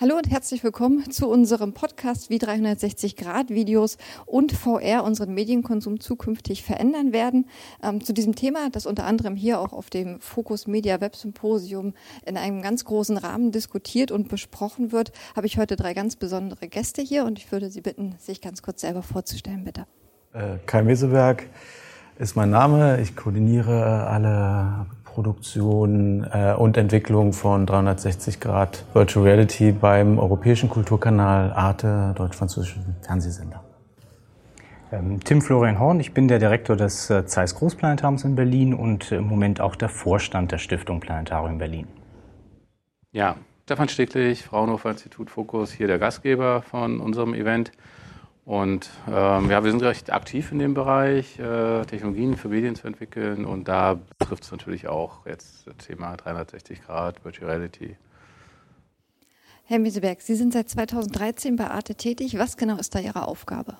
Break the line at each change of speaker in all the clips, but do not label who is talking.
Hallo und herzlich willkommen zu unserem Podcast, wie 360 Grad Videos und VR unseren Medienkonsum zukünftig verändern werden. Ähm, zu diesem Thema, das unter anderem hier auch auf dem Focus Media Web Symposium in einem ganz großen Rahmen diskutiert und besprochen wird, habe ich heute drei ganz besondere Gäste hier und ich würde Sie bitten, sich ganz kurz selber vorzustellen, bitte.
Äh, Kai Meseberg ist mein Name. Ich koordiniere alle Produktion äh, und Entwicklung von 360 Grad Virtual Reality beim europäischen Kulturkanal Arte, deutsch-französischen Fernsehsender.
Ähm, Tim Florian Horn, ich bin der Direktor des äh, Zeiss Großplanetariums in Berlin und im Moment auch der Vorstand der Stiftung Planetarium Berlin.
Ja, Stefan Sticklich, Fraunhofer Institut Fokus, hier der Gastgeber von unserem Event. Und ähm, ja, wir sind recht aktiv in dem Bereich, äh, Technologien für Medien zu entwickeln. Und da betrifft es natürlich auch jetzt das Thema 360 Grad, Virtual Reality.
Herr Mieseberg, Sie sind seit 2013 bei Arte tätig. Was genau ist da Ihre Aufgabe?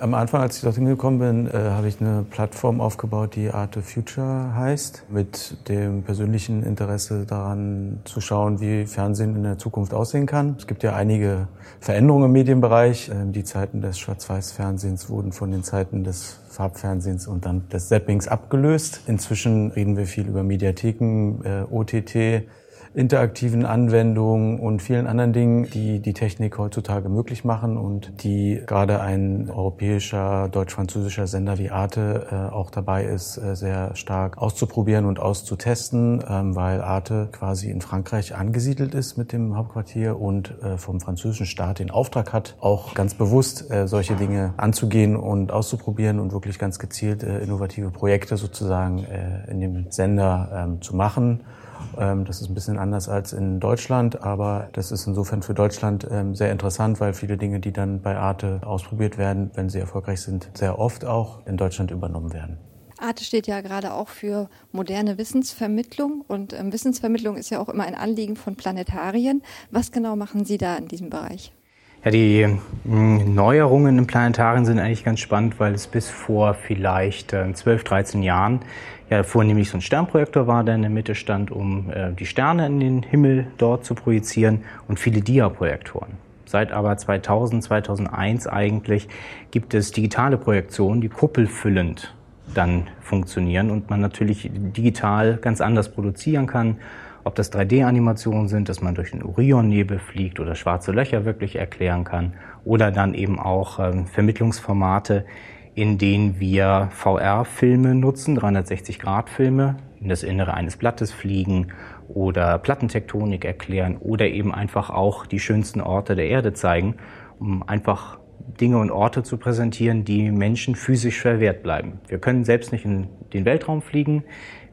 Am Anfang, als ich dorthin gekommen bin, äh, habe ich eine Plattform aufgebaut, die Arte Future heißt, mit dem persönlichen Interesse daran zu schauen, wie Fernsehen in der Zukunft aussehen kann. Es gibt ja einige Veränderungen im Medienbereich. Ähm, die Zeiten des Schwarz-Weiß-Fernsehens wurden von den Zeiten des Farbfernsehens und dann des Zappings abgelöst. Inzwischen reden wir viel über Mediatheken, äh, OTT, interaktiven Anwendungen und vielen anderen Dingen, die die Technik heutzutage möglich machen und die gerade ein europäischer, deutsch-französischer Sender wie Arte äh, auch dabei ist, äh, sehr stark auszuprobieren und auszutesten, ähm, weil Arte quasi in Frankreich angesiedelt ist mit dem Hauptquartier und äh, vom französischen Staat den Auftrag hat, auch ganz bewusst solche Dinge anzugehen und auszuprobieren und wirklich ganz gezielt innovative Projekte sozusagen in dem Sender ähm, zu machen. Ähm, das ist ein bisschen anders als in Deutschland, aber das ist insofern für Deutschland ähm, sehr interessant, weil viele Dinge, die dann bei Arte ausprobiert werden, wenn sie erfolgreich sind, sehr oft auch in Deutschland übernommen werden.
Arte steht ja gerade auch für moderne Wissensvermittlung und ähm, Wissensvermittlung ist ja auch immer ein Anliegen von Planetarien. Was genau machen Sie da in diesem Bereich?
Ja, die hm, Neuerungen im Planetarien sind eigentlich ganz spannend, weil es bis vor vielleicht 12, äh, 13 Jahren ja vornehmlich so ein Sternprojektor war, der in der Mitte stand, um äh, die Sterne in den Himmel dort zu projizieren und viele Dia-Projektoren. Seit aber 2000, 2001 eigentlich gibt es digitale Projektionen, die kuppelfüllend dann funktionieren und man natürlich digital ganz anders produzieren kann ob das 3D-Animationen sind, dass man durch den Orionnebel fliegt oder schwarze Löcher wirklich erklären kann. Oder dann eben auch ähm, Vermittlungsformate, in denen wir VR-Filme nutzen, 360-Grad-Filme, in das Innere eines Blattes fliegen oder Plattentektonik erklären oder eben einfach auch die schönsten Orte der Erde zeigen, um einfach Dinge und Orte zu präsentieren, die Menschen physisch verwehrt bleiben. Wir können selbst nicht in den Weltraum fliegen.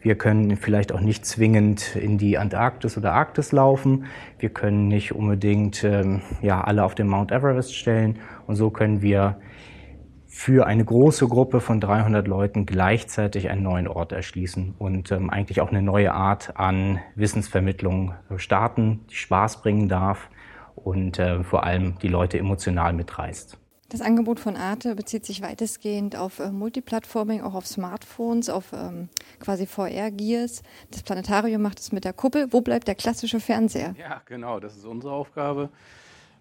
Wir können vielleicht auch nicht zwingend in die Antarktis oder Arktis laufen. Wir können nicht unbedingt ähm, ja, alle auf den Mount Everest stellen. Und so können wir für eine große Gruppe von 300 Leuten gleichzeitig einen neuen Ort erschließen und ähm, eigentlich auch eine neue Art an Wissensvermittlung starten, die Spaß bringen darf und äh, vor allem die Leute emotional mitreißt.
Das Angebot von Arte bezieht sich weitestgehend auf äh, Multiplattforming, auch auf Smartphones, auf ähm, quasi VR-Gears. Das Planetarium macht es mit der Kuppel. Wo bleibt der klassische Fernseher?
Ja, genau, das ist unsere Aufgabe.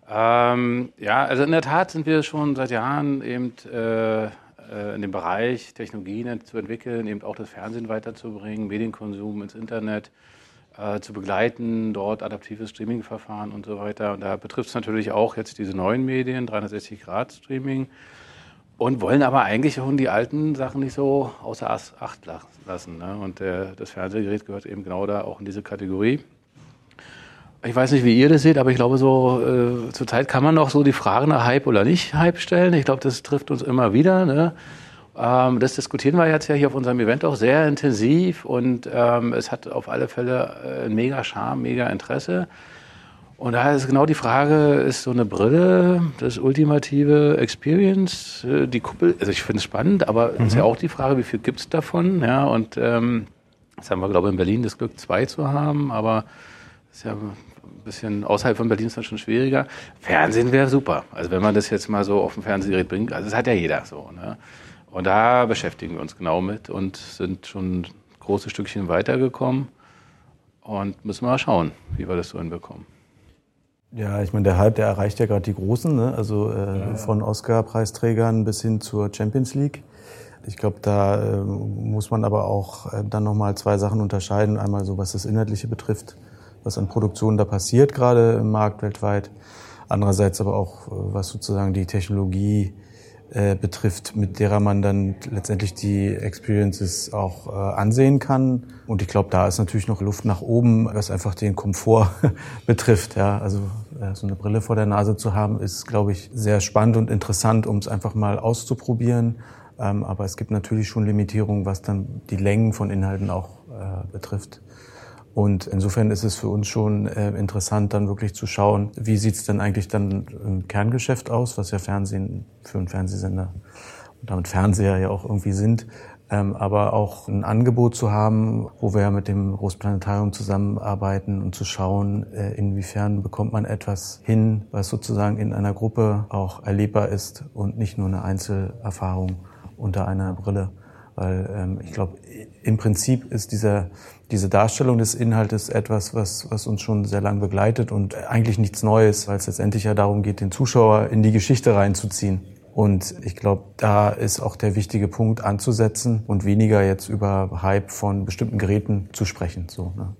Ähm, ja, also in der Tat sind wir schon seit Jahren eben äh, äh in dem Bereich Technologien zu entwickeln, eben auch das Fernsehen weiterzubringen, Medienkonsum ins Internet äh, zu begleiten, dort adaptives Streaming-Verfahren und so weiter. Und da betrifft es natürlich auch jetzt diese neuen Medien, 360-Grad-Streaming. Und wollen aber eigentlich schon die alten Sachen nicht so außer Acht lassen. Ne? Und der, das Fernsehgerät gehört eben genau da auch in diese Kategorie. Ich weiß nicht, wie ihr das seht, aber ich glaube, so äh, zurzeit kann man noch so die Frage nach Hype oder nicht Hype stellen. Ich glaube, das trifft uns immer wieder. Ne? Ähm, das diskutieren wir jetzt ja hier auf unserem Event auch sehr intensiv und ähm, es hat auf alle Fälle äh, mega Charme, mega Interesse. Und daher ist genau die Frage, ist so eine Brille das ultimative Experience, äh, die Kuppel, also ich finde es spannend, aber mhm. ist ja auch die Frage, wie viel gibt es davon? Ja, und ähm, jetzt haben wir, glaube ich, in Berlin das Glück, zwei zu haben, aber ist ja ein bisschen außerhalb von Berlin ist das schon schwieriger. Fernsehen wäre super. Also wenn man das jetzt mal so auf dem Fernsehgerät bringt, also das hat ja jeder so. Ne? Und da beschäftigen wir uns genau mit und sind schon ein großes Stückchen weitergekommen und müssen mal schauen, wie wir das so hinbekommen.
Ja, ich meine, der Hype, der erreicht ja gerade die Großen, ne? also äh, ja. von Oscar-Preisträgern bis hin zur Champions League. Ich glaube, da äh, muss man aber auch äh, dann nochmal zwei Sachen unterscheiden. Einmal so, was das Inhaltliche betrifft, was an Produktionen da passiert, gerade im Markt weltweit. Andererseits aber auch, äh, was sozusagen die Technologie äh, betrifft, mit derer man dann letztendlich die Experiences auch äh, ansehen kann. Und ich glaube, da ist natürlich noch Luft nach oben, was einfach den Komfort betrifft. Ja, also äh, so eine Brille vor der Nase zu haben, ist, glaube ich, sehr spannend und interessant, um es einfach mal auszuprobieren. Ähm, aber es gibt natürlich schon Limitierungen, was dann die Längen von Inhalten auch äh, betrifft. Und insofern ist es für uns schon äh, interessant, dann wirklich zu schauen, wie sieht es denn eigentlich dann im Kerngeschäft aus, was ja Fernsehen für einen Fernsehsender und damit Fernseher ja auch irgendwie sind. Ähm, aber auch ein Angebot zu haben, wo wir ja mit dem Großplanetarium zusammenarbeiten und zu schauen, äh, inwiefern bekommt man etwas hin, was sozusagen in einer Gruppe auch erlebbar ist und nicht nur eine Einzelerfahrung unter einer Brille. Weil ähm, ich glaube, im Prinzip ist dieser, diese Darstellung des Inhaltes etwas, was, was uns schon sehr lang begleitet und eigentlich nichts Neues, weil es letztendlich ja darum geht, den Zuschauer in die Geschichte reinzuziehen. Und ich glaube, da ist auch der wichtige Punkt anzusetzen und weniger jetzt über Hype von bestimmten Geräten zu sprechen. So, ne?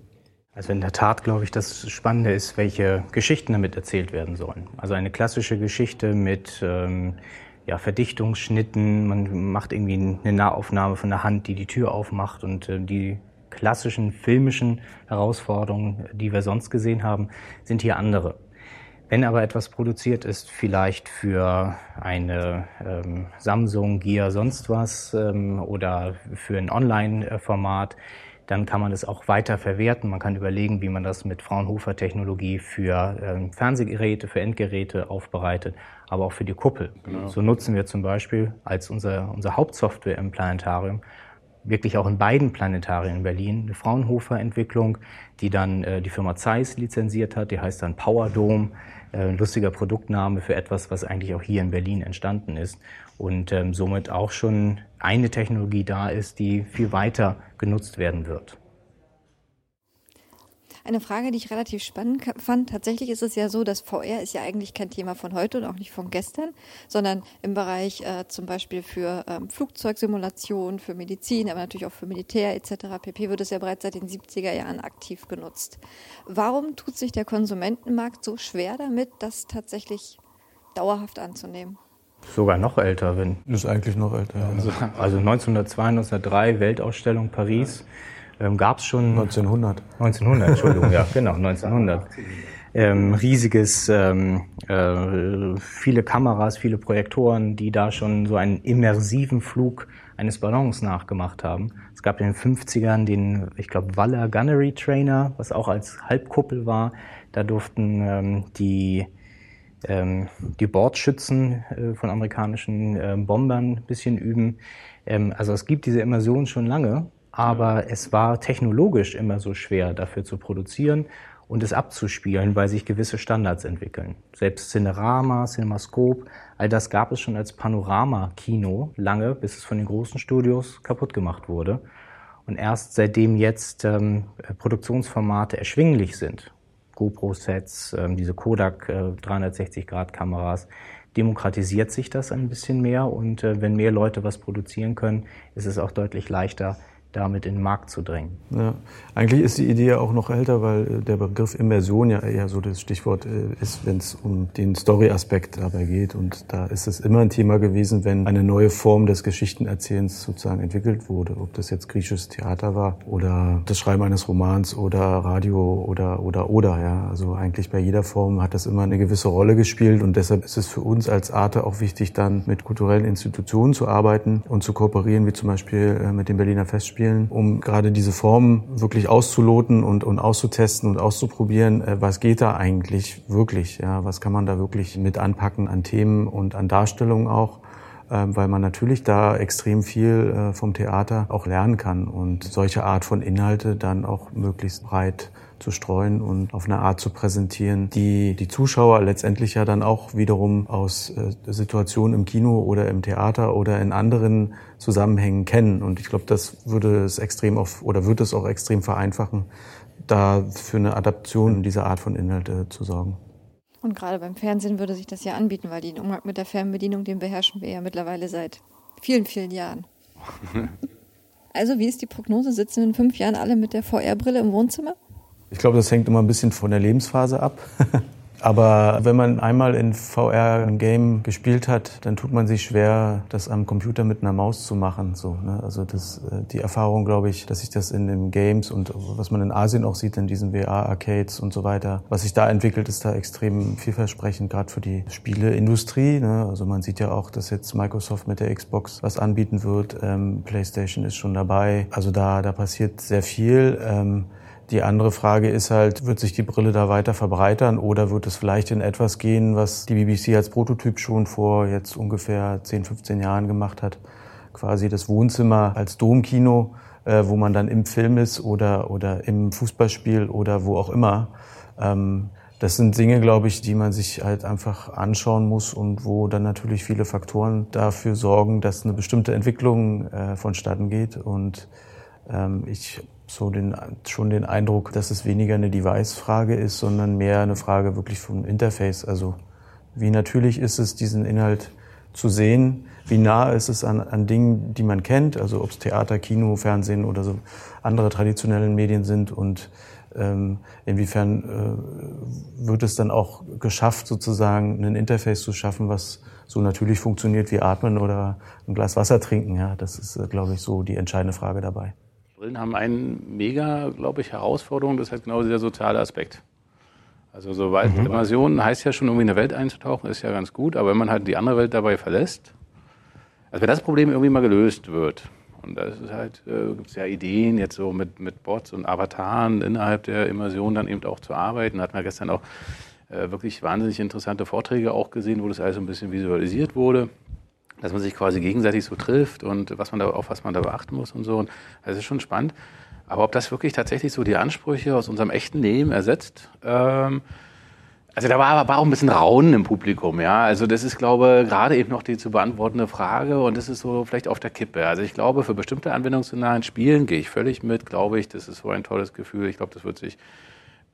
Also in der Tat glaube ich, das Spannende ist, welche Geschichten damit erzählt werden sollen. Also eine klassische Geschichte mit ähm, ja, Verdichtungsschnitten, man macht irgendwie eine Nahaufnahme von der Hand, die die Tür aufmacht und äh, die klassischen filmischen Herausforderungen, die wir sonst gesehen haben, sind hier andere. Wenn aber etwas produziert ist, vielleicht für eine ähm, Samsung, Gear, sonst was ähm, oder für ein Online-Format, dann kann man das auch weiter verwerten. Man kann überlegen, wie man das mit Fraunhofer-Technologie für ähm, Fernsehgeräte, für Endgeräte aufbereitet, aber auch für die Kuppel. Genau. So nutzen wir zum Beispiel als unser, unser Hauptsoftware im Planetarium wirklich auch in beiden Planetarien in Berlin eine Fraunhofer-Entwicklung, die dann äh, die Firma Zeiss lizenziert hat. Die heißt dann Power Dome. Äh, lustiger Produktname für etwas, was eigentlich auch hier in Berlin entstanden ist und ähm, somit auch schon eine Technologie da ist, die viel weiter genutzt werden wird.
Eine Frage, die ich relativ spannend fand. Tatsächlich ist es ja so, dass VR ist ja eigentlich kein Thema von heute und auch nicht von gestern, sondern im Bereich äh, zum Beispiel für ähm, Flugzeugsimulation, für Medizin, aber natürlich auch für Militär etc. pp. wird es ja bereits seit den 70er Jahren aktiv genutzt. Warum tut sich der Konsumentenmarkt so schwer damit, das tatsächlich dauerhaft anzunehmen?
Sogar noch älter, wenn.
Ist eigentlich noch älter. Ja.
Also, also 1902, 1903 Weltausstellung Paris. Ja ähm, gab es schon.
1900.
1900, Entschuldigung, ja, genau, 1900. Ähm, riesiges, ähm, äh, viele Kameras, viele Projektoren, die da schon so einen immersiven Flug eines Ballons nachgemacht haben. Es gab in den 50ern den, ich glaube, Waller Gunnery Trainer, was auch als Halbkuppel war. Da durften ähm, die ähm, die Bordschützen äh, von amerikanischen äh, Bombern ein bisschen üben. Ähm, also es gibt diese Immersion schon lange aber es war technologisch immer so schwer, dafür zu produzieren und es abzuspielen, weil sich gewisse Standards entwickeln. Selbst Cinerama, Cinemascope, all das gab es schon als Panorama-Kino lange, bis es von den großen Studios kaputt gemacht wurde. Und erst seitdem jetzt ähm, Produktionsformate erschwinglich sind, GoPro-Sets, ähm, diese Kodak äh, 360-Grad-Kameras, demokratisiert sich das ein bisschen mehr. Und äh, wenn mehr Leute was produzieren können, ist es auch deutlich leichter, damit in den Markt zu drängen.
Ja, eigentlich ist die Idee ja auch noch älter, weil äh, der Begriff Immersion ja eher so das Stichwort äh, ist, wenn es um den Story-Aspekt dabei geht. Und da ist es immer ein Thema gewesen, wenn eine neue Form des Geschichtenerzählens sozusagen entwickelt wurde. Ob das jetzt griechisches Theater war oder das Schreiben eines Romans oder Radio oder oder oder. Ja, also eigentlich bei jeder Form hat das immer eine gewisse Rolle gespielt und deshalb ist es für uns als Arte auch wichtig, dann mit kulturellen Institutionen zu arbeiten und zu kooperieren, wie zum Beispiel äh, mit dem Berliner Festspiel spielen, um gerade diese Formen wirklich auszuloten und, und auszutesten und auszuprobieren, äh, was geht da eigentlich wirklich, ja, was kann man da wirklich mit anpacken an Themen und an Darstellungen auch ähm, weil man natürlich da extrem viel äh, vom Theater auch lernen kann und solche Art von Inhalte dann auch möglichst breit zu streuen und auf eine Art zu präsentieren, die die Zuschauer letztendlich ja dann auch wiederum aus äh, Situationen im Kino oder im Theater oder in anderen Zusammenhängen kennen. Und ich glaube, das würde es extrem auf oder wird es auch extrem vereinfachen, da für eine Adaption dieser Art von Inhalte zu sorgen.
Und gerade beim Fernsehen würde sich das ja anbieten, weil den Umgang mit der Fernbedienung, den beherrschen wir ja mittlerweile seit vielen, vielen Jahren. also, wie ist die Prognose? Sitzen in fünf Jahren alle mit der VR-Brille im Wohnzimmer?
Ich glaube, das hängt immer ein bisschen von der Lebensphase ab. Aber wenn man einmal in VR ein Game gespielt hat, dann tut man sich schwer, das am Computer mit einer Maus zu machen. So, ne? Also das, äh, die Erfahrung, glaube ich, dass sich das in den Games und was man in Asien auch sieht, in diesen VR-Arcades und so weiter, was sich da entwickelt, ist da extrem vielversprechend, gerade für die Spieleindustrie. Ne? Also man sieht ja auch, dass jetzt Microsoft mit der Xbox was anbieten wird. Ähm, PlayStation ist schon dabei. Also da, da passiert sehr viel. Ähm, die andere Frage ist halt, wird sich die Brille da weiter verbreitern oder wird es vielleicht in etwas gehen, was die BBC als Prototyp schon vor jetzt ungefähr 10, 15 Jahren gemacht hat? Quasi das Wohnzimmer als Domkino, äh, wo man dann im Film ist oder, oder im Fußballspiel oder wo auch immer. Ähm, das sind Dinge, glaube ich, die man sich halt einfach anschauen muss und wo dann natürlich viele Faktoren dafür sorgen, dass eine bestimmte Entwicklung äh, vonstatten geht. Und ähm, ich so den, schon den Eindruck, dass es weniger eine Device-Frage ist, sondern mehr eine Frage wirklich vom Interface. Also wie natürlich ist es, diesen Inhalt zu sehen, wie nah ist es an, an Dingen, die man kennt, also ob es Theater, Kino, Fernsehen oder so andere traditionellen Medien sind und ähm, inwiefern äh, wird es dann auch geschafft, sozusagen ein Interface zu schaffen, was so natürlich funktioniert wie Atmen oder ein Glas Wasser trinken. Ja, das ist, äh, glaube ich, so die entscheidende Frage dabei.
Brillen haben eine mega, glaube ich, Herausforderung, das ist halt genau dieser soziale Aspekt. Also so weit mhm. Immersion heißt ja schon irgendwie in eine Welt einzutauchen, ist ja ganz gut, aber wenn man halt die andere Welt dabei verlässt, also wenn das Problem irgendwie mal gelöst wird, und da ist halt, äh, gibt es ja Ideen, jetzt so mit, mit Bots und Avataren innerhalb der Immersion dann eben auch zu arbeiten. Da hatten wir gestern auch äh, wirklich wahnsinnig interessante Vorträge auch gesehen, wo das alles ein bisschen visualisiert wurde dass man sich quasi gegenseitig so trifft und was man da, auf was man da beachten muss und so. Und das ist schon spannend. Aber ob das wirklich tatsächlich so die Ansprüche aus unserem echten Leben ersetzt, ähm, also da war, war auch ein bisschen Raunen im Publikum, ja. Also das ist, glaube ich, gerade eben noch die zu beantwortende Frage und das ist so vielleicht auf der Kippe. Also ich glaube, für bestimmte anwendungsszenarien Spielen gehe ich völlig mit, glaube ich, das ist so ein tolles Gefühl. Ich glaube, das wird sich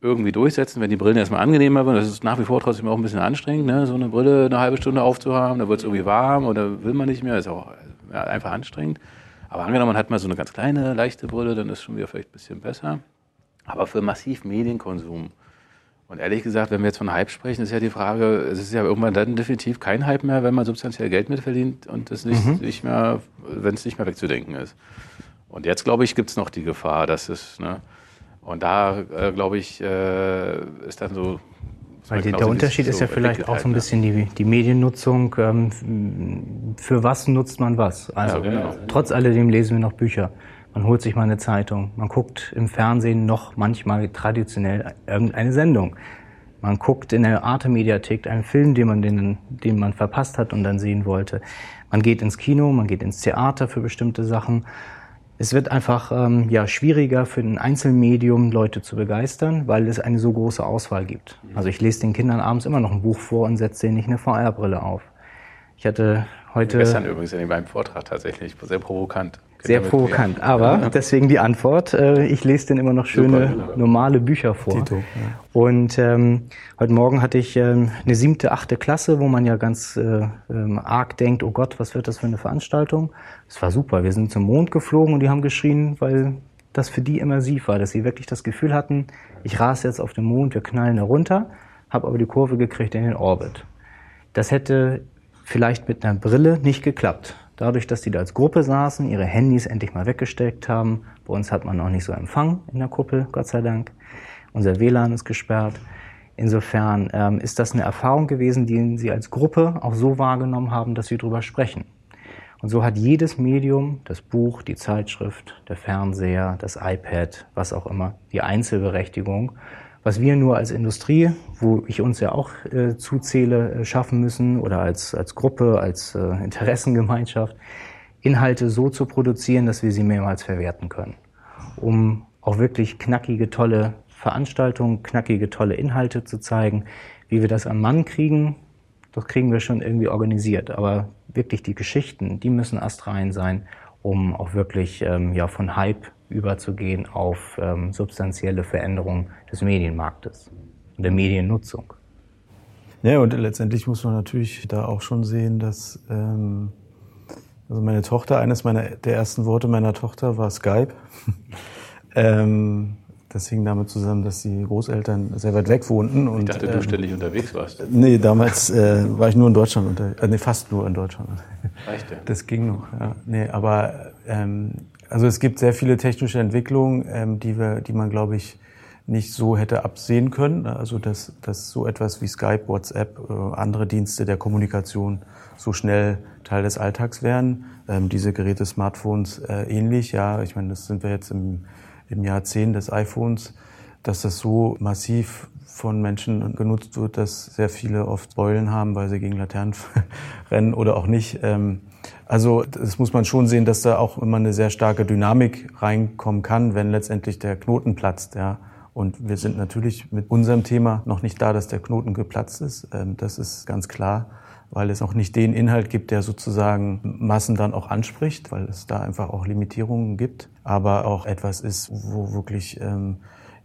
irgendwie durchsetzen, wenn die Brillen erstmal angenehmer werden. Das ist nach wie vor trotzdem auch ein bisschen anstrengend, ne? so eine Brille eine halbe Stunde aufzuhaben, da wird es irgendwie warm oder will man nicht mehr, das ist auch ja, einfach anstrengend. Aber angenommen, man hat mal so eine ganz kleine, leichte Brille, dann ist schon wieder vielleicht ein bisschen besser. Aber für massiv Medienkonsum. Und ehrlich gesagt, wenn wir jetzt von Hype sprechen, ist ja die Frage, es ist ja irgendwann dann definitiv kein Hype mehr, wenn man substanziell Geld mitverdient und es nicht, mhm. nicht mehr, wenn es nicht mehr wegzudenken ist. Und jetzt, glaube ich, gibt es noch die Gefahr, dass es, ne, und da, äh, glaube ich, äh, ist dann so.
Weil der, der Unterschied ist ja vielleicht auch so ein ne? bisschen die, die Mediennutzung. Ähm, für was nutzt man was? Also, ja, genau. trotz alledem lesen wir noch Bücher. Man holt sich mal eine Zeitung. Man guckt im Fernsehen noch manchmal traditionell irgendeine Sendung. Man guckt in der Arte-Mediathek einen Film, den man, den, den man verpasst hat und dann sehen wollte. Man geht ins Kino, man geht ins Theater für bestimmte Sachen. Es wird einfach ähm, ja, schwieriger für ein Einzelmedium Leute zu begeistern, weil es eine so große Auswahl gibt. Also ich lese den Kindern abends immer noch ein Buch vor und setze denen nicht eine VR-Brille auf. Ich hatte heute...
Gestern übrigens in meinem Vortrag tatsächlich, sehr provokant.
Sehr provokant, aber deswegen die Antwort. Äh, ich lese denn immer noch schöne, Super, normale Bücher vor. Tito, ja. Und ähm, heute Morgen hatte ich ähm, eine siebte, achte Klasse, wo man ja ganz äh, ähm, arg denkt, oh Gott, was wird das für eine Veranstaltung? Es war super. Wir sind zum Mond geflogen und die haben geschrien, weil das für die immersiv war, dass sie wirklich das Gefühl hatten, ich rase jetzt auf den Mond, wir knallen da runter, habe aber die Kurve gekriegt in den Orbit. Das hätte vielleicht mit einer Brille nicht geklappt. Dadurch, dass die da als Gruppe saßen, ihre Handys endlich mal weggesteckt haben. Bei uns hat man noch nicht so Empfang in der Kuppel, Gott sei Dank. Unser WLAN ist gesperrt. Insofern ähm, ist das eine Erfahrung gewesen, die sie als Gruppe auch so wahrgenommen haben, dass sie darüber sprechen. Und so hat jedes Medium, das Buch, die Zeitschrift, der Fernseher, das iPad, was auch immer, die Einzelberechtigung, was wir nur als Industrie, wo ich uns ja auch äh, zuzähle, äh, schaffen müssen oder als, als Gruppe, als äh, Interessengemeinschaft, Inhalte so zu produzieren, dass wir sie mehrmals verwerten können, um auch wirklich knackige, tolle Veranstaltungen, knackige, tolle Inhalte zu zeigen. Wie wir das am Mann kriegen, das kriegen wir schon irgendwie organisiert. Aber wirklich die Geschichten, die müssen astrein sein, um auch wirklich ähm, ja, von Hype überzugehen auf ähm, substanzielle Veränderungen des Medienmarktes und der Mediennutzung.
Ja, und letztendlich muss man natürlich da auch schon sehen, dass ähm, also meine Tochter, eines meiner der ersten Worte meiner Tochter war Skype. ähm, das hing damit zusammen, dass die Großeltern sehr weit weg wohnten.
Und, ich dachte, du ähm, ständig unterwegs warst.
Nee, damals äh, war ich nur in Deutschland, unter, äh, nee, fast nur in Deutschland. Reicht ja. Das ging noch, ja. Nee, aber ähm, also es gibt sehr viele technische Entwicklungen, ähm, die, wir, die man, glaube ich, nicht so hätte absehen können. Also dass, dass so etwas wie Skype, WhatsApp, äh, andere Dienste der Kommunikation so schnell Teil des Alltags wären. Ähm, diese Geräte, Smartphones äh, ähnlich. Ja, ich meine, das sind wir jetzt im im Jahr 10 des iPhones, dass das so massiv von Menschen genutzt wird, dass sehr viele oft Beulen haben, weil sie gegen Laternen rennen oder auch nicht. Ähm, also das muss man schon sehen, dass da auch immer eine sehr starke Dynamik reinkommen kann, wenn letztendlich der Knoten platzt. Ja. Und wir sind natürlich mit unserem Thema noch nicht da, dass der Knoten geplatzt ist. Ähm, das ist ganz klar weil es auch nicht den Inhalt gibt, der sozusagen Massen dann auch anspricht, weil es da einfach auch Limitierungen gibt, aber auch etwas ist, wo wirklich ähm,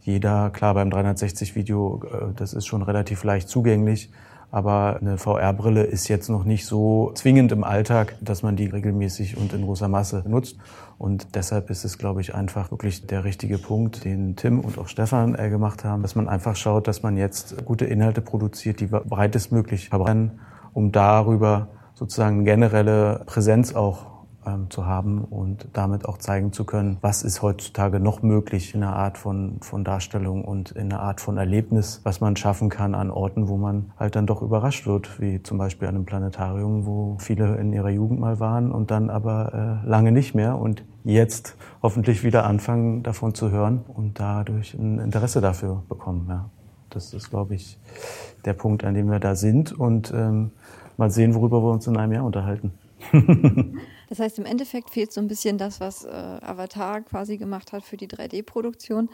jeder, klar beim 360-Video, äh, das ist schon relativ leicht zugänglich, aber eine VR-Brille ist jetzt noch nicht so zwingend im Alltag, dass man die regelmäßig und in großer Masse nutzt. Und deshalb ist es, glaube ich, einfach wirklich der richtige Punkt, den Tim und auch Stefan äh, gemacht haben, dass man einfach schaut, dass man jetzt gute Inhalte produziert, die breitestmöglich verbrennen um darüber sozusagen generelle Präsenz auch ähm, zu haben und damit auch zeigen zu können, was ist heutzutage noch möglich in einer Art von, von Darstellung und in einer Art von Erlebnis, was man schaffen kann an Orten, wo man halt dann doch überrascht wird, wie zum Beispiel an einem Planetarium, wo viele in ihrer Jugend mal waren und dann aber äh, lange nicht mehr und jetzt hoffentlich wieder anfangen, davon zu hören und dadurch ein Interesse dafür bekommen. Ja. Das ist, glaube ich, der Punkt, an dem wir da sind und ähm, mal sehen, worüber wir uns in einem Jahr unterhalten.
das heißt, im Endeffekt fehlt so ein bisschen das, was äh, Avatar quasi gemacht hat für die 3D-Produktion.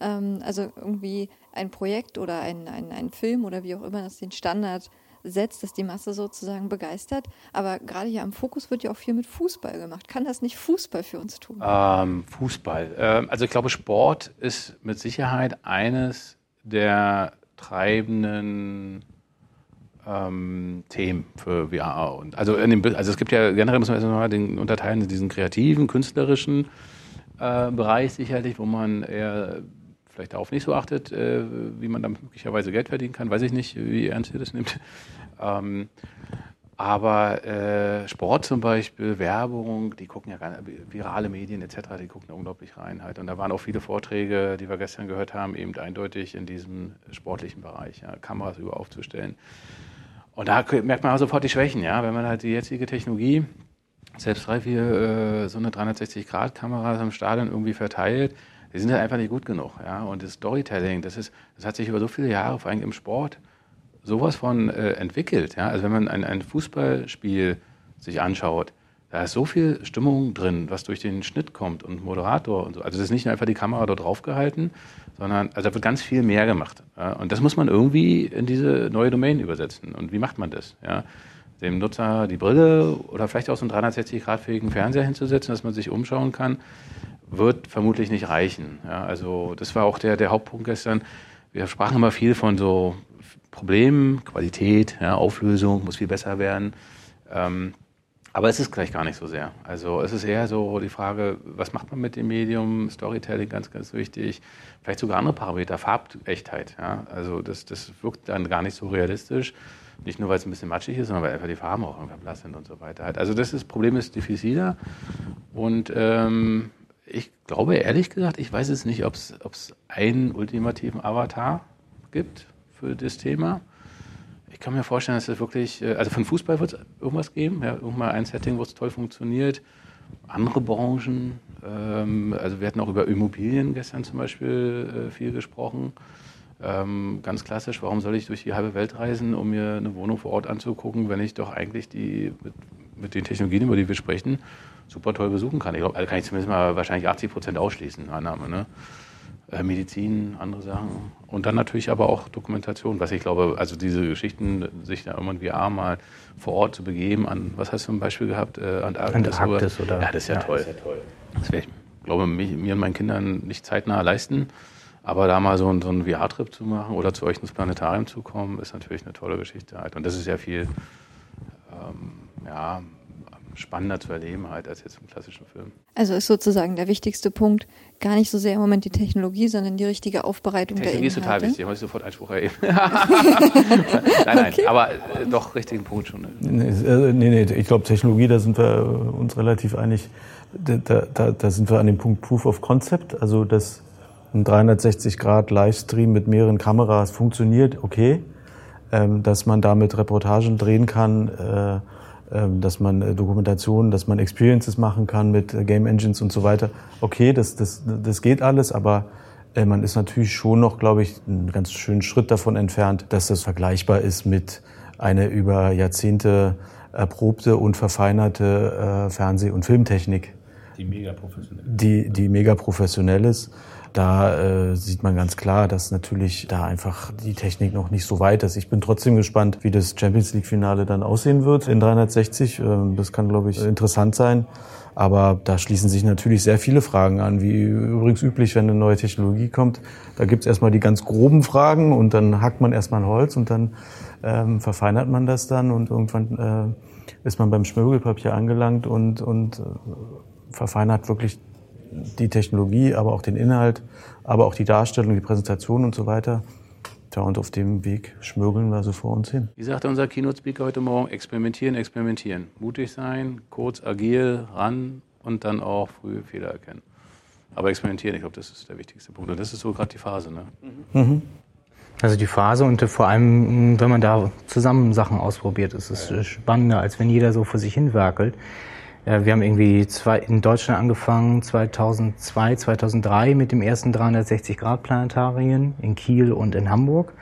Ähm, also irgendwie ein Projekt oder ein, ein, ein Film oder wie auch immer, das den Standard setzt, dass die Masse sozusagen begeistert. Aber gerade hier am Fokus wird ja auch viel mit Fußball gemacht. Kann das nicht Fußball für uns tun?
Ähm, Fußball. Ähm, also ich glaube, Sport ist mit Sicherheit eines der treibenden ähm, Themen für VR. Und also, dem, also es gibt ja generell, muss man erstmal den unterteilen in diesen kreativen, künstlerischen äh, Bereich sicherlich, wo man eher vielleicht darauf nicht so achtet, äh, wie man damit möglicherweise Geld verdienen kann. Weiß ich nicht, wie ernst ihr das nimmt. Ähm, aber äh, Sport zum Beispiel, Werbung, die gucken ja gar nicht, virale Medien etc., die gucken da unglaublich rein halt. Und da waren auch viele Vorträge, die wir gestern gehört haben, eben eindeutig in diesem sportlichen Bereich, ja, Kameras über aufzustellen. Und da merkt man auch sofort die Schwächen, ja, wenn man halt die jetzige Technologie, selbst drei, vier, äh, so eine 360-Grad-Kamera im Stadion irgendwie verteilt, die sind halt einfach nicht gut genug, ja. Und das Storytelling, das ist, das hat sich über so viele Jahre, vor allem im Sport, sowas von äh, entwickelt. Ja? Also wenn man ein, ein Fußballspiel sich anschaut, da ist so viel Stimmung drin, was durch den Schnitt kommt und Moderator und so. Also das ist nicht nur einfach die Kamera dort drauf gehalten, sondern also da wird ganz viel mehr gemacht. Und das muss man irgendwie in diese neue Domain übersetzen. Und wie macht man das? Ja? Dem Nutzer die Brille oder vielleicht auch so einen 360-Grad-fähigen Fernseher hinzusetzen, dass man sich umschauen kann, wird vermutlich nicht reichen. Ja? Also das war auch der, der Hauptpunkt gestern. Wir sprachen immer viel von so Problem, Qualität, Auflösung muss viel besser werden. Ähm, aber es ist gleich gar nicht so sehr. Also es ist eher so die Frage, was macht man mit dem Medium? Storytelling ganz, ganz wichtig. Vielleicht sogar andere Parameter, Farbechtheit. Ja? Also das, das wirkt dann gar nicht so realistisch. Nicht nur, weil es ein bisschen matschig ist, sondern weil einfach die Farben auch irgendwie blass sind und so weiter. Also das, ist, Problem ist diffiziler. Und ähm, ich glaube ehrlich gesagt, ich weiß es nicht, ob es einen ultimativen Avatar gibt für das Thema. Ich kann mir vorstellen, dass es wirklich, äh, also von Fußball wird es irgendwas geben, ja, irgendwann ein Setting, wo es toll funktioniert. Andere Branchen, ähm, also wir hatten auch über Immobilien gestern zum Beispiel äh, viel gesprochen. Ähm, ganz klassisch, warum soll ich durch die halbe Welt reisen, um mir eine Wohnung vor Ort anzugucken, wenn ich doch eigentlich die mit, mit den Technologien, über die wir sprechen, super toll besuchen kann. Ich glaube, also kann ich zumindest mal wahrscheinlich 80 Prozent ausschließen, Annahme. Ne? Äh, Medizin, andere Sachen. Und dann natürlich aber auch Dokumentation, was ich glaube, also diese Geschichten, sich da irgendwann VR mal vor Ort zu begeben, an, was hast du zum Beispiel gehabt? Äh,
Antarktis, Antarktis oder?
Ja, das ist ja, ja toll. Das, ja toll. das werde ich, glaube ich, mir und meinen Kindern nicht zeitnah leisten. Aber da mal so, ein, so einen VR-Trip zu machen oder zu euch ins Planetarium zu kommen, ist natürlich eine tolle Geschichte halt. Und das ist sehr viel ähm, ja, spannender zu erleben halt als jetzt im klassischen Film.
Also ist sozusagen der wichtigste Punkt gar nicht so sehr im Moment die Technologie, sondern die richtige Aufbereitung
Technologie
der
ist total wichtig, da muss ich sofort Einspruch erheben. nein, nein,
Okay.
aber äh, doch richtigen Punkt schon.
Nee, äh, nee, nee ich glaube, Technologie, da sind wir uns relativ einig. Da, da, da sind wir an dem Punkt Proof of Concept, also dass ein 360-Grad-Livestream mit mehreren Kameras funktioniert, okay. Ähm, dass man damit Reportagen drehen kann, äh, dass man äh, Dokumentationen, dass man Experiences machen kann mit äh, Game Engines und so weiter. Okay, das, das, das geht alles, aber äh, man ist natürlich schon noch, glaube ich, einen ganz schönen Schritt davon entfernt, dass das vergleichbar ist mit einer über Jahrzehnte erprobte und verfeinerte Fernseh- und Filmtechnik,
Die mega professionell.
die, die mega professionell ist. Da äh, sieht man ganz klar, dass natürlich da einfach die Technik noch nicht so weit ist. Ich bin trotzdem gespannt, wie das Champions League-Finale dann aussehen wird in 360. Ähm, das kann, glaube ich, interessant sein. Aber da schließen sich natürlich sehr viele Fragen an, wie übrigens üblich, wenn eine neue Technologie kommt. Da gibt's erstmal die ganz groben Fragen und dann hackt man erstmal ein Holz und dann ähm, verfeinert man das dann und irgendwann äh, ist man beim Schmirgelpapier angelangt und, und äh, verfeinert wirklich die Technologie, aber auch den Inhalt, aber auch die Darstellung, die Präsentation und so weiter. Tja, und auf dem Weg schmögeln wir so vor uns hin.
Wie sagte unser Keynote-Speaker heute Morgen, experimentieren, experimentieren. Mutig sein, kurz, agil, ran und dann auch früh Fehler erkennen. Aber experimentieren, ich glaube, das ist der wichtigste Punkt. Und das ist so gerade die Phase. Ne?
Also die Phase und vor allem, wenn man da zusammen Sachen ausprobiert, ist es spannender, als wenn jeder so vor sich hin werkelt. Wir haben irgendwie zwei, in Deutschland angefangen 2002, 2003 mit dem ersten 360-Grad-Planetarien in Kiel und in Hamburg.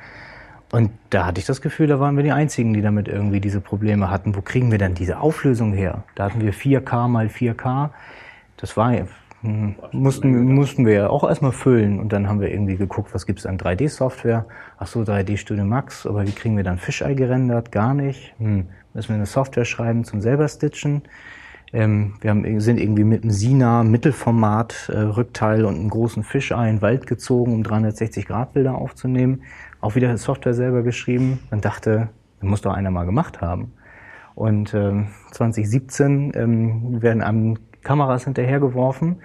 Und da hatte ich das Gefühl, da waren wir die Einzigen, die damit irgendwie diese Probleme hatten. Wo kriegen wir dann diese Auflösung her? Da hatten wir 4K mal 4K. Das war, hm, mussten, mussten wir ja auch erstmal füllen. Und dann haben wir irgendwie geguckt, was gibt's an 3D-Software? Ach so, 3D Studio Max. Aber wie kriegen wir dann Fisheye gerendert? Gar nicht. Hm, müssen wir eine Software schreiben zum selber stitchen? Ähm, wir haben, sind irgendwie mit einem Sina Mittelformat äh, Rückteil und einem großen Fisheye in den Wald gezogen, um 360 Grad Bilder aufzunehmen. Auch wieder Software selber geschrieben. Man dachte, das muss doch einer mal gemacht haben. Und ähm, 2017 ähm, werden einem Kameras hinterhergeworfen,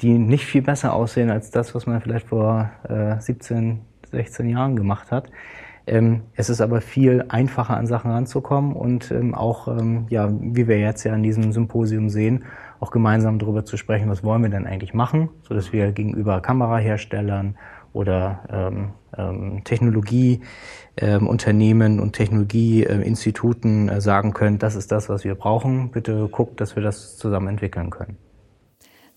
die nicht viel besser aussehen als das, was man vielleicht vor äh, 17, 16 Jahren gemacht hat. Ähm, es ist aber viel einfacher an Sachen ranzukommen und ähm, auch, ähm, ja, wie wir jetzt ja an diesem Symposium sehen, auch gemeinsam darüber zu sprechen, was wollen wir denn eigentlich machen, so dass wir gegenüber Kameraherstellern oder ähm, ähm, Technologieunternehmen und Technologieinstituten äh, sagen können, das ist das, was wir brauchen. Bitte guckt, dass wir das zusammen entwickeln können.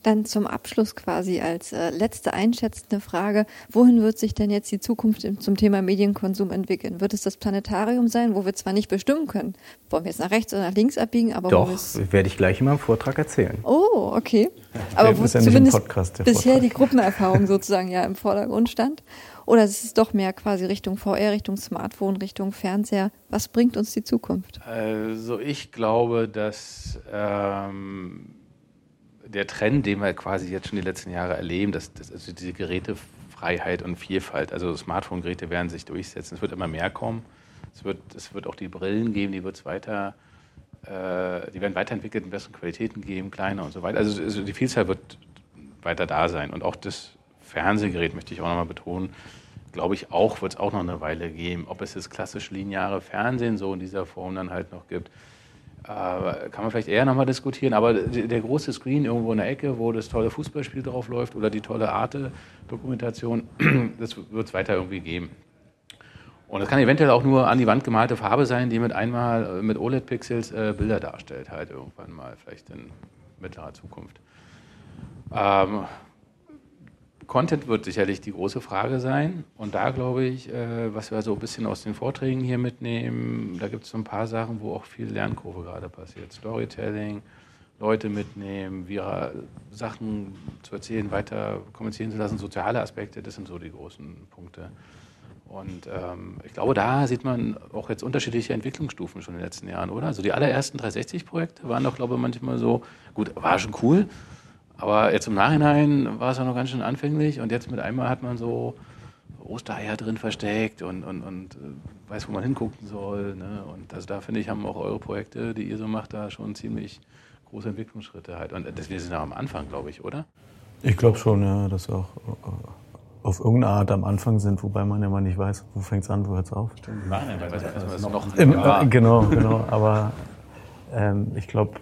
Dann zum Abschluss quasi als äh, letzte einschätzende Frage, wohin wird sich denn jetzt die Zukunft im, zum Thema Medienkonsum entwickeln? Wird es das Planetarium sein, wo wir zwar nicht bestimmen können, wollen wir jetzt nach rechts oder nach links abbiegen, aber wo
Doch, werde ich gleich in meinem Vortrag erzählen.
Oh, okay. Aber wo
ist ja nicht im
zumindest
Podcast, der
bisher
Vortrag.
die Gruppenerfahrung sozusagen ja im Vordergrund stand. Oder ist es doch mehr quasi Richtung VR, Richtung Smartphone, Richtung Fernseher? Was bringt uns die Zukunft?
Also ich glaube, dass ähm, der Trend, den wir quasi jetzt schon die letzten Jahre erleben, dass, dass also diese Gerätefreiheit und Vielfalt, also Smartphone-Geräte werden sich durchsetzen. Es wird immer mehr kommen. Es wird, es wird auch die Brillen geben, die wird es weiter, äh, die werden weiterentwickelt, in besseren Qualitäten geben, kleiner und so weiter. Also, also die Vielzahl wird weiter da sein. Und auch das Fernsehgerät möchte ich auch nochmal betonen, glaube ich auch, wird es auch noch eine Weile geben. Ob es das klassisch lineare Fernsehen so in dieser Form dann halt noch gibt, kann man vielleicht eher nochmal diskutieren. Aber der, große Screen irgendwo in der Ecke, wo das tolle Fußballspiel drauf läuft oder die tolle Arte-Dokumentation, das wird es weiter irgendwie geben. Und das kann eventuell auch nur an die Wand gemalte Farbe sein, die mit einmal äh, mit OLED-Pixels äh, Bilder darstellt, halt irgendwann mal, vielleicht in mittlerer Zukunft. Ähm, Content wird sicherlich die große Frage sein. Und da glaube ich, äh, was wir so ein bisschen aus den Vorträgen hier mitnehmen, da gibt es so ein paar Sachen, wo auch viel Lernkurve gerade passiert. Storytelling, Leute mitnehmen, vira Sachen zu erzählen, weiter kommunizieren zu lassen, soziale Aspekte, das sind so die großen Punkte. Und ähm, ich glaube, da sieht man auch jetzt unterschiedliche Entwicklungsstufen schon in den letzten Jahren, oder? Also die allerersten 360-Projekte waren doch, glaube ich, manchmal so, gut, war schon cool, Aber jetzt im Nachhinein war es ja noch ganz schön anfänglich und jetzt mit einmal hat man so Ostereier drin versteckt und, und, und äh, weiß, wo man hingucken soll. Ne? Und also da finde ich, haben auch eure Projekte, die ihr so macht, da schon ziemlich große Entwicklungsschritte halt. Und das, wir sind ja am Anfang, glaube ich, oder?
Ich glaube schon, ja, dass wir auch äh, auf irgendeine Art am Anfang sind, wobei man ja mal nicht weiß, wo fängt es an, wo hört es auf. Stimmt, nein, nein, weiß, weiß, weiß, noch, noch im, genau, genau. Aber ähm, ich glaube,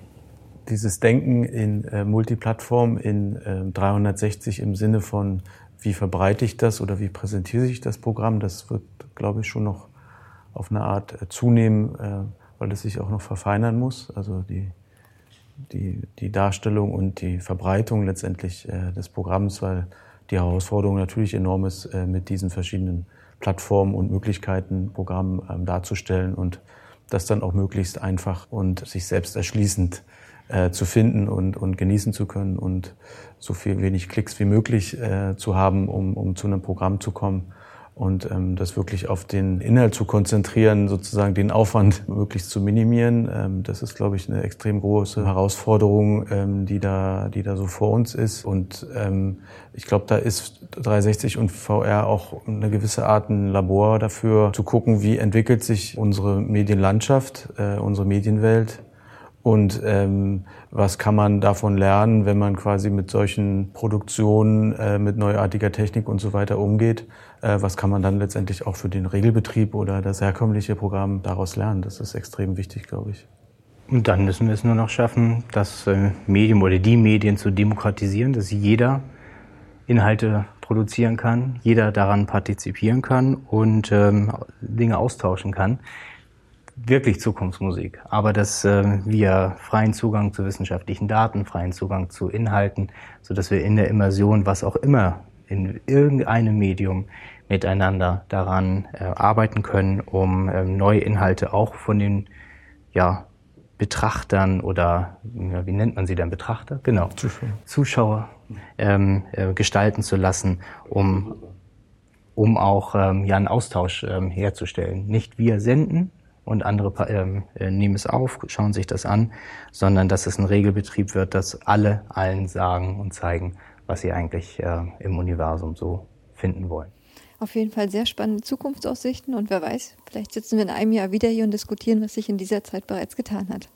dieses Denken in äh, Multiplattform, in äh, 360 im Sinne von, wie verbreite ich das oder wie präsentiere ich das Programm, das wird, glaube ich, schon noch auf eine Art äh, zunehmen, äh, weil es sich auch noch verfeinern muss. Also die, die, die Darstellung und die Verbreitung letztendlich äh, des Programms, weil die Herausforderung natürlich enorm ist, äh, mit diesen verschiedenen Plattformen und Möglichkeiten Programm ähm, darzustellen und das dann auch möglichst einfach und sich selbst erschließend äh, zu finden und, und genießen zu können und so viel wenig Klicks wie möglich äh, zu haben, um, um zu einem Programm zu kommen und ähm, das wirklich auf den Inhalt zu konzentrieren, sozusagen den Aufwand möglichst zu minimieren. Ähm, das ist, glaube ich, eine extrem große Herausforderung, ähm, die da, die da so vor uns ist. Und ähm, ich glaube, da ist 360 und VR auch eine gewisse Art ein Labor dafür, zu gucken, wie entwickelt sich unsere Medienlandschaft, äh, unsere Medienwelt und ähm, was kann man davon lernen, wenn man quasi mit solchen Produktionen, äh, mit neuartiger Technik und so weiter umgeht? Äh, was kann man dann letztendlich auch für den Regelbetrieb oder das herkömmliche Programm daraus lernen? Das ist extrem wichtig, glaube ich.
Und dann müssen wir es nur noch schaffen, das äh, Medium oder die Medien zu demokratisieren, dass jeder Inhalte produzieren kann, jeder daran partizipieren kann und ähm, Dinge austauschen kann wirklich Zukunftsmusik, aber dass äh, wir freien Zugang zu wissenschaftlichen Daten, freien Zugang zu Inhalten, so dass wir in der Immersion, was auch immer, in irgendeinem Medium miteinander daran äh, arbeiten können, um äh, neue Inhalte auch von den ja, Betrachtern oder ja, wie nennt man sie denn Betrachter? Genau. Zuschauer, Zuschauer ähm, äh, gestalten zu lassen, um um auch ähm, ja einen Austausch ähm, herzustellen. Nicht wir senden, und andere ähm, äh, nehmen es auf, schauen sich das an, sondern dass es ein Regelbetrieb wird, dass alle allen sagen und zeigen, was sie eigentlich äh, im Universum so finden wollen.
Auf jeden Fall sehr spannende Zukunftsaussichten und wer weiß, vielleicht sitzen wir in einem Jahr wieder hier und diskutieren, was sich in dieser Zeit bereits getan hat.